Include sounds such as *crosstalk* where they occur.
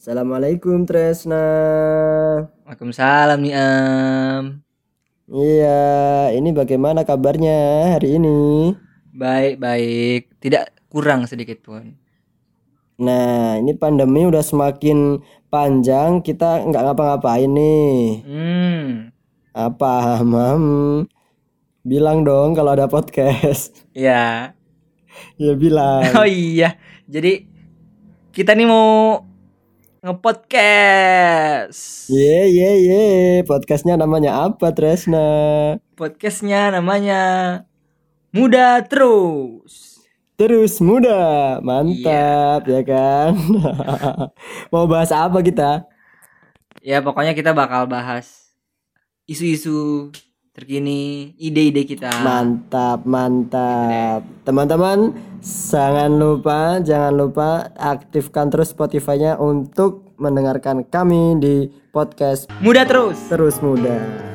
Assalamualaikum Tresna. Waalaikumsalam nih Am. Iya, ini bagaimana kabarnya hari ini? Baik baik, tidak kurang sedikit pun. Nah, ini pandemi udah semakin panjang, kita nggak ngapa-ngapain nih. Hmm, Apa, Mam? Bilang dong kalau ada podcast. ya. ya bilang. *laughs* Oh iya, jadi kita nih mau ngepodcast. Ye ye ye, podcastnya namanya apa Tresna? Podcastnya namanya Muda Terus. Terus muda, mantap ya kan? *laughs* Mau bahas apa kita? Ya pokoknya kita bakal bahas isu-isu terkini, ide-ide kita. Mantap, mantap. Teman-teman, jangan lupa, jangan lupa aktifkan terus Spotify-nya untuk mendengarkan kami di podcast Muda Terus. Terus Muda.